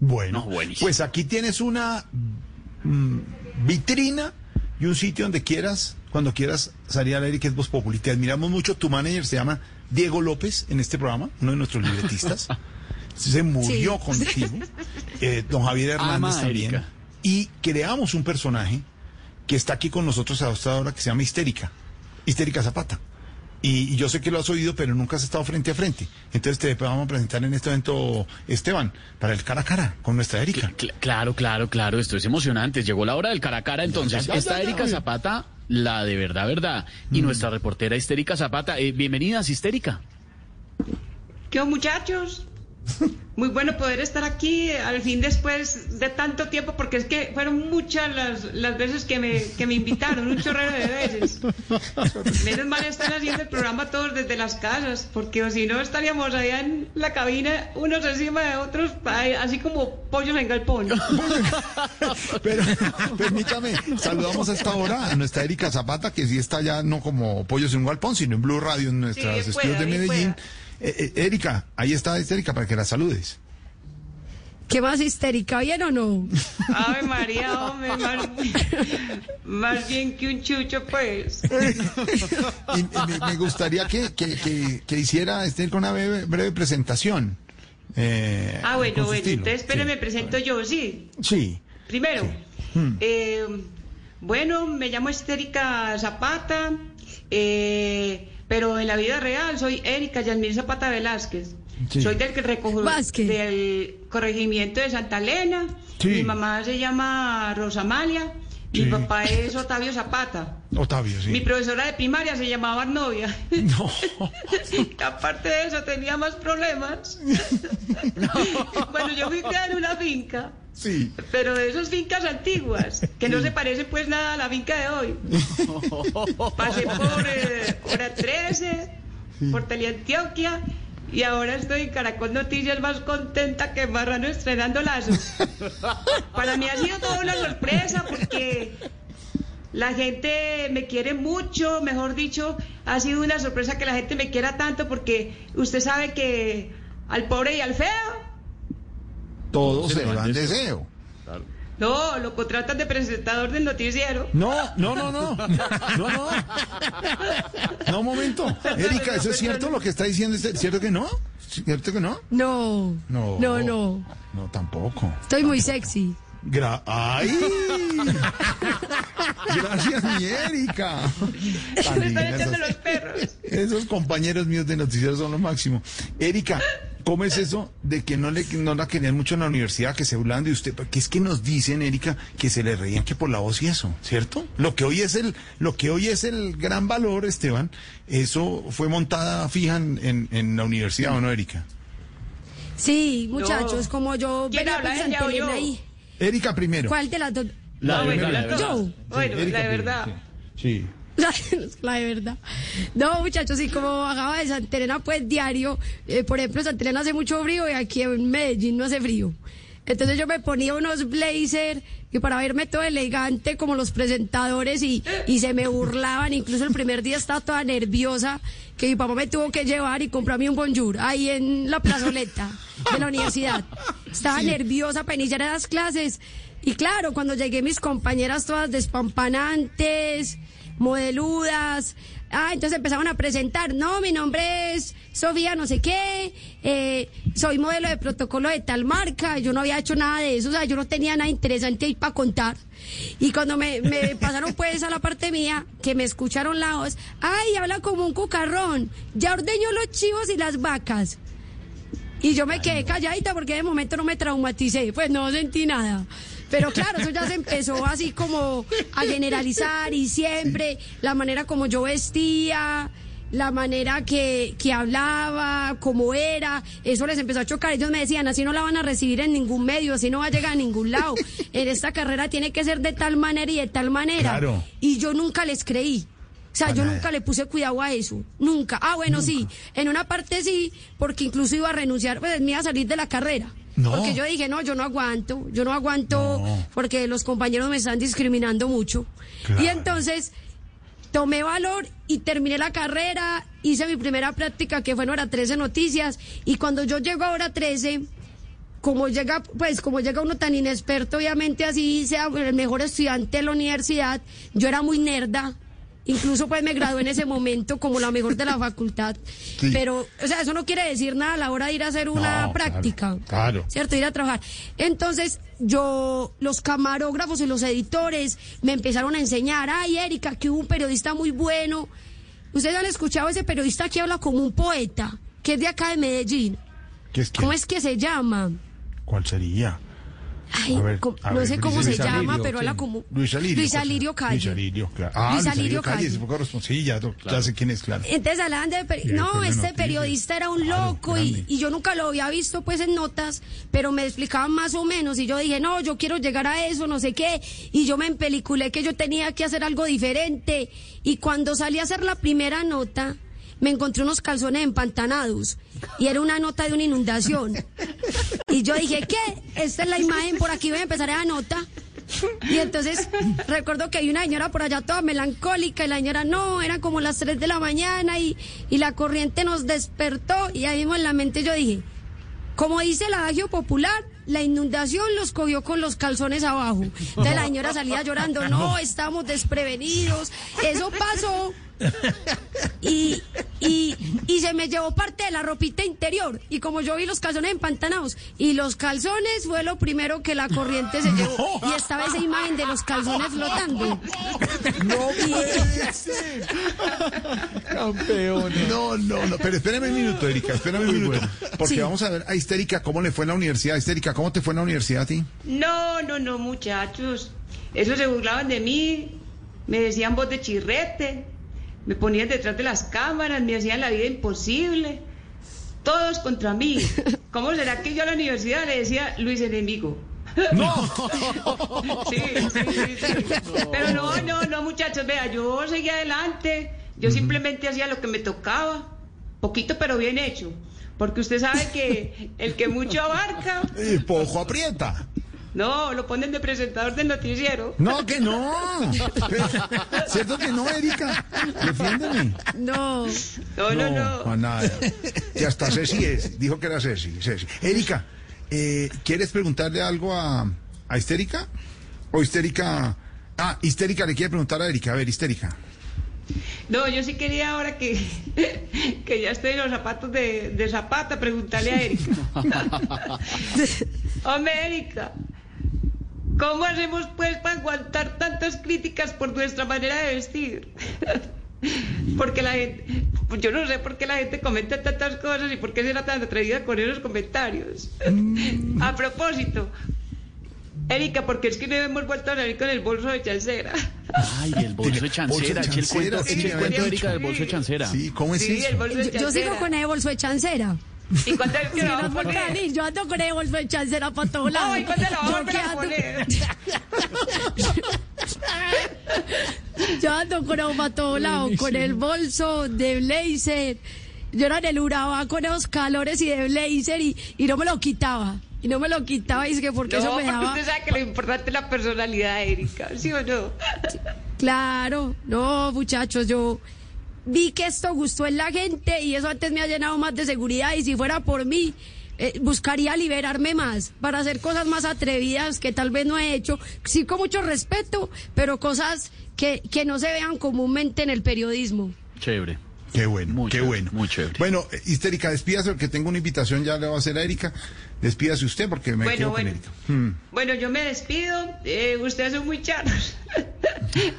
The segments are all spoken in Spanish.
Bueno, pues aquí tienes una mm, vitrina y un sitio donde quieras, cuando quieras salir al aire, que es Voz Populi. Te admiramos mucho. Tu manager se llama Diego López en este programa, uno de nuestros libretistas. se murió sí. contigo, eh, don Javier Hernández Ama también, Erika. y creamos un personaje que está aquí con nosotros a esta hora que se llama Histérica, Histérica Zapata. Y, y yo sé que lo has oído, pero nunca has estado frente a frente. Entonces te vamos a presentar en este evento, Esteban, para el cara a cara con nuestra Erika. Cl- claro, claro, claro, esto es emocionante. Llegó la hora del cara a cara, entonces. ya, ya, Está ya, Erika. Zapata, la de verdad, verdad. Y nuestra reportera histérica Zapata. Eh, bienvenidas, histérica. ¿Qué onda, muchachos? Muy bueno poder estar aquí al fin después de tanto tiempo, porque es que fueron muchas las, las veces que me, que me invitaron, un chorrero de veces. Menos mal están haciendo el programa todos desde las casas, porque si no estaríamos allá en la cabina, unos encima de otros, así como pollos en galpón. Pero permítame, saludamos a esta hora a nuestra Erika Zapata, que sí está ya no como pollos en un galpón, sino en Blue Radio, en nuestros Sí, estudios pueda, de Medellín. pueda. Eh, eh, Erika, ahí está Erika para que la saludes. ¿Qué más histérica? ¿Bien o no? Ave María, hombre, más, más bien que un chucho, pues. Y, y me, me gustaría que, que, que, que hiciera este con una breve, breve presentación. eh, Ah, bueno, bueno, estilo. entonces espere, Sí. me presento yo, sí. Sí. Primero, eh, bueno, me llamo Estérica Zapata, eh, pero en la vida real soy Erika Yasmín Zapata Velázquez. Sí. Soy del, recojo- Vázquez. del corregimiento de Santa Elena. Sí. Mi mamá se llama Rosamalia. Mi Sí. papá es Otavio Zapata. Octavio, sí. Mi profesora de primaria se llamaba Arnovia. No. Aparte de eso, tenía más problemas. bueno, yo fui criada en una finca. Sí. Pero de esas fincas antiguas, que no se parecen pues nada a la finca de hoy. Pasé por eh, Hora 13, por Teleantioquia, y ahora estoy en Caracol Noticias más contenta que Marrano estrenando Lazo. Para mí ha sido toda una sorpresa porque la gente me quiere mucho, mejor dicho, ha sido una sorpresa que la gente me quiera tanto porque usted sabe que al pobre y al feo Todos Se se le le van deseo. No, lo contratan de presentador del noticiero. No, no, no, no. No, no. No, un momento. Erika, ¿eso es cierto lo que está diciendo? ¿Es cierto que no? ¿Cierto que no? No. No. No, no. No, tampoco. Estoy muy sexy. Gra ¡Ay! Gracias, mi Erika. Me están echando los perros. Esos compañeros míos de noticiero son lo máximo. Erika, ¿cómo es eso de que no le no la querían mucho en la universidad, que se burlan de usted? Porque es que nos dicen, Erika, que se le reían que por la voz y eso, ¿cierto? Lo que hoy es el, lo que hoy es el gran valor, Esteban, eso fue montada fija en, en, en la universidad, ¿o no, Erika? Sí, muchachos, No. como yo ¿Quién venía habla, ella o yo? Ahí. Erika primero. ¿Cuál de las dos? La Ah, de bueno, la la de verdad. Yo. Bueno, Erika la de primero, verdad. Sí. La de verdad. No, muchachos, y como bajaba de Santa Elena, pues diario, eh, por ejemplo, en Santa Elena hace mucho frío y aquí en Medellín no hace frío. Entonces yo me ponía unos blazer y para verme todo elegante como los presentadores y, y se me burlaban. Incluso el primer día estaba toda nerviosa que mi papá me tuvo que llevar y comprarme un bonjour ahí en la plazoleta de la universidad. Estaba nerviosa para iniciar esas clases. Y claro, cuando llegué mis compañeras todas despampanantes, modeludas. Ah, entonces empezaron a presentar, no, mi nombre es Sofía no sé qué, eh, soy modelo de protocolo de tal marca, yo no había hecho nada de eso, o sea, yo no tenía nada interesante ahí para contar. Y cuando me, me pasaron pues a la parte mía, que me escucharon la voz, ay, habla como un cucarrón, ya ordeñó los chivos y las vacas. Y yo me quedé calladita porque de momento no me traumaticé, pues no sentí nada. Pero claro, eso ya se empezó así como a generalizar y siempre la manera como yo vestía, la manera que, que hablaba, cómo era, eso les empezó a chocar. Ellos me decían, así no la van a recibir en ningún medio, así no va a llegar a ningún lado. en esta carrera tiene que ser de tal manera y de tal manera. Claro. Y yo nunca les creí. O sea, yo nada. nunca le puse cuidado a eso. Nunca. Ah, bueno, sí. En una parte sí, porque incluso iba a renunciar, pues me iba a salir de la carrera. No. Porque yo dije, no, yo no aguanto. Yo no aguanto No. porque los compañeros me están discriminando mucho. Claro. Y entonces tomé valor y terminé la carrera, hice mi primera práctica que fue en hora 13 noticias y cuando yo llego a hora 13 como llega, pues como llega uno tan inexperto, obviamente así sea el mejor estudiante de la universidad, yo era muy nerda. Incluso pues me gradué en ese momento como la mejor de la facultad. Sí. Pero, o sea, eso no quiere decir nada a la hora de ir a hacer una No, claro, práctica. claro. ¿Cierto? Ir a trabajar. Entonces, yo, los camarógrafos y los editores me empezaron a enseñar, ay, Erika, que hubo un periodista muy bueno. Ustedes han escuchado a ese periodista que habla como un poeta, que es de acá de Medellín. ¿Qué es que? ¿Cómo es que se llama? ¿Cuál sería? Ay, ver, no ver, sé cómo Luis se llama, pero ¿quién? habla como... Luis Alirio. Luis Alirio Calle. Luis Alirio, claro. Ah, Luis Alirio Calle, Calle. Sí, ya, ya sé quién es, claro. Entonces hablaban de... Director No, este periodista era un Claro, loco y, y yo nunca lo había visto pues en notas, pero me explicaban más o menos y yo dije, no, yo quiero llegar a eso, no sé qué, y yo me empeliculé que yo tenía que hacer algo diferente y cuando salí a hacer la primera nota me encontré unos calzones empantanados y era una nota de una inundación. Y yo dije, ¿qué? Esta es la imagen, por aquí voy a empezar esa nota. Y entonces recuerdo que hay una señora por allá toda melancólica y la señora no, eran como las 3 de la mañana y, y la corriente nos despertó y ahí mismo en la mente yo dije, como dice el adagio popular, la inundación los cogió con los calzones abajo. Entonces la señora salía llorando, no, estamos desprevenidos, eso pasó. Y, y, y se me llevó parte de la ropita interior. Y como yo vi los calzones empantanados, y los calzones fue lo primero que la corriente se llevó. Y estaba esa imagen de los calzones flotando. No puede ser. Campeón. No, no, no. Pero espérame un minuto, Erika, espérame un minuto. Porque Sí. vamos a ver a Histérica cómo le fue en la universidad. Histérica, ¿cómo te fue en la universidad a ti? No, no, no, muchachos. Eso se burlaban de mí. Me decían voz de chirrete. Me ponían detrás de las cámaras. Me hacían la vida imposible. Todos contra mí. ¿Cómo será que yo a la universidad le decía Luis enemigo? Sí, sí, sí, sí. Pero no, no, no, muchachos, vea, yo seguía adelante, yo simplemente hacía lo que me tocaba, poquito pero bien hecho, porque usted sabe que el que mucho abarca, Eh, pojo aprieta. No, lo ponen de presentador del noticiero. No, que no. ¿Cierto que no, Erika? Defiéndeme. No. No, no, no. Juan, nada. Y hasta Ceci es. Dijo que era Ceci. Ceci. Erika, eh, ¿quieres preguntarle algo a, a Histérica? ¿O Histérica? Ah, Histérica le quiere preguntar a Erika. A ver, Histérica. No, yo sí quería ahora que, que ya estoy en los zapatos de, de Zapata, preguntarle a Erika. Hombre, Erika, ¿cómo hacemos pues para aguantar tantas críticas por nuestra manera de vestir? Porque la gente, pues yo no sé por qué la gente comenta tantas cosas y por qué será tan atrevida con esos comentarios. A propósito, Erika, porque es que no hemos vuelto a salir con el bolso de chancera. Ay, el bolso de chancera. Eche el cuento, sí, el cuento, Erika, del bolso de chancera. Sí, ¿cómo es Sí, eso? el bolso de Yo, chancera. yo sigo con el bolso de chancera. ¿Y cuándo es que Sí, vamos a poner? yo ando con el bolso de chancera para todos lados. Ay, ¿cuándo lo vamos a poner? Yo ando con el para todos lados, con el bolso de blazer. Yo era en el Urabá con esos calores y de blazer y, y no me lo quitaba. Y no me lo quitaba y es que porque No, eso me daba... usted sabe que lo importante es la personalidad, Erika, ¿sí o no? Claro, no, muchachos, yo vi que esto gustó en la gente y eso antes me ha llenado más de seguridad y si fuera por mí, eh, buscaría liberarme más para hacer cosas más atrevidas que tal vez no he hecho, sí con mucho respeto, pero cosas que, que no se vean comúnmente en el periodismo. Chévere. Qué bueno, Muy qué chévere, bueno. muy chévere. Bueno, eh, Histérica, despídase porque tengo una invitación, ya le voy a hacer a Erika. Despídase usted porque me Bueno, quedo bueno. con. Hmm. Bueno, yo me despido. Eh, ustedes son muy charros.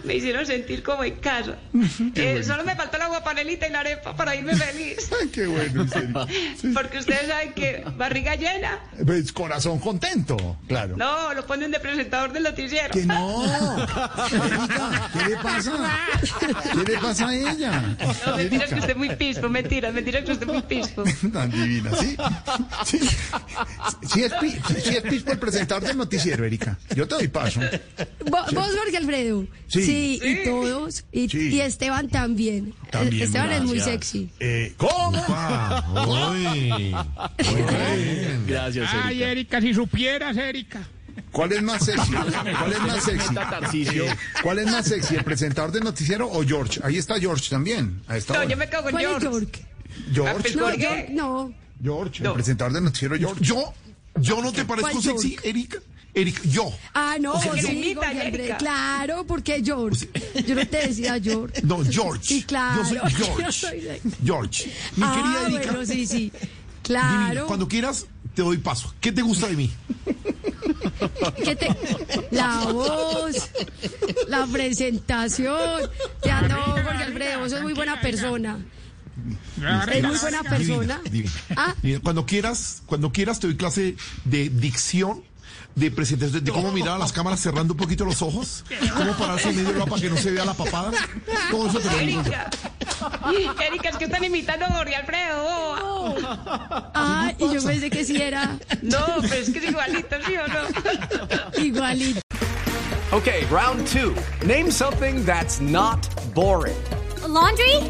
Me hicieron sentir como en casa. Eh, Solo me faltó la guapanelita y la arepa para irme feliz. Ay, qué bueno, Erika. Sí. Porque ustedes saben que barriga llena, Pues, corazón contento, claro. no, lo ponen de presentador del noticiero. Que no. Erika, ¿qué le pasa? ¿Qué le pasa a ella? No, mentira que usted es muy pispo, mentira, mentira que usted es muy pispo. Tan divina, ¿sí? Sí, sí es, sí es pispo el presentador del noticiero, Erika. Yo te doy paso. Vo- Vos, Jorge Alfredo. Sí. y todos. Y, Sí. y Esteban también. También, Esteban es muy sexy. Eh, ¿Cómo? Uy. Gracias, Ay, Erika. Erika, si supieras, Erika. ¿Cuál es más sexy? ¿Cuál es más sexy? ¿Cuál es más sexy, el presentador del noticiero o George? Ahí está George también. Ahí está No, yo me cago en ¿Cuál es George. York? George. No. York, no. George, el presentador del noticiero George. Yo, yo no te parezco ¿Cuál sexy? Erika. Erika, yo. Ah, no, sea, imita, Jorge Alfredo. Erika. Claro, porque George. Yo no te decía George. No, George. Sí, claro. Yo soy Yo George. soy de- George. Mi ah, querida Erika. bueno, sí, sí. divina, Claro. Cuando quieras, te doy paso. ¿Qué te gusta de mí? ¿Qué te- La voz, la presentación. Ya no, Jorge Alfredo, vos sos muy buena persona. Es muy buena persona. Divina, divina. Ah. Cuando quieras, cuando quieras te doy clase de dicción, de presentación, de cómo mirar a las cámaras cerrando un poquito los ojos, cómo pararse en medio del para que no se vea la papada. Todo eso te lo. Erika. Erika, es que están imitando a Jorge Alfredo. boba. ah, y yo pensé que sí era No, pero es que es igualito, ¿sí o no? igualito. Okay, round two. Name something that's not boring. A laundry?